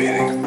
feeling.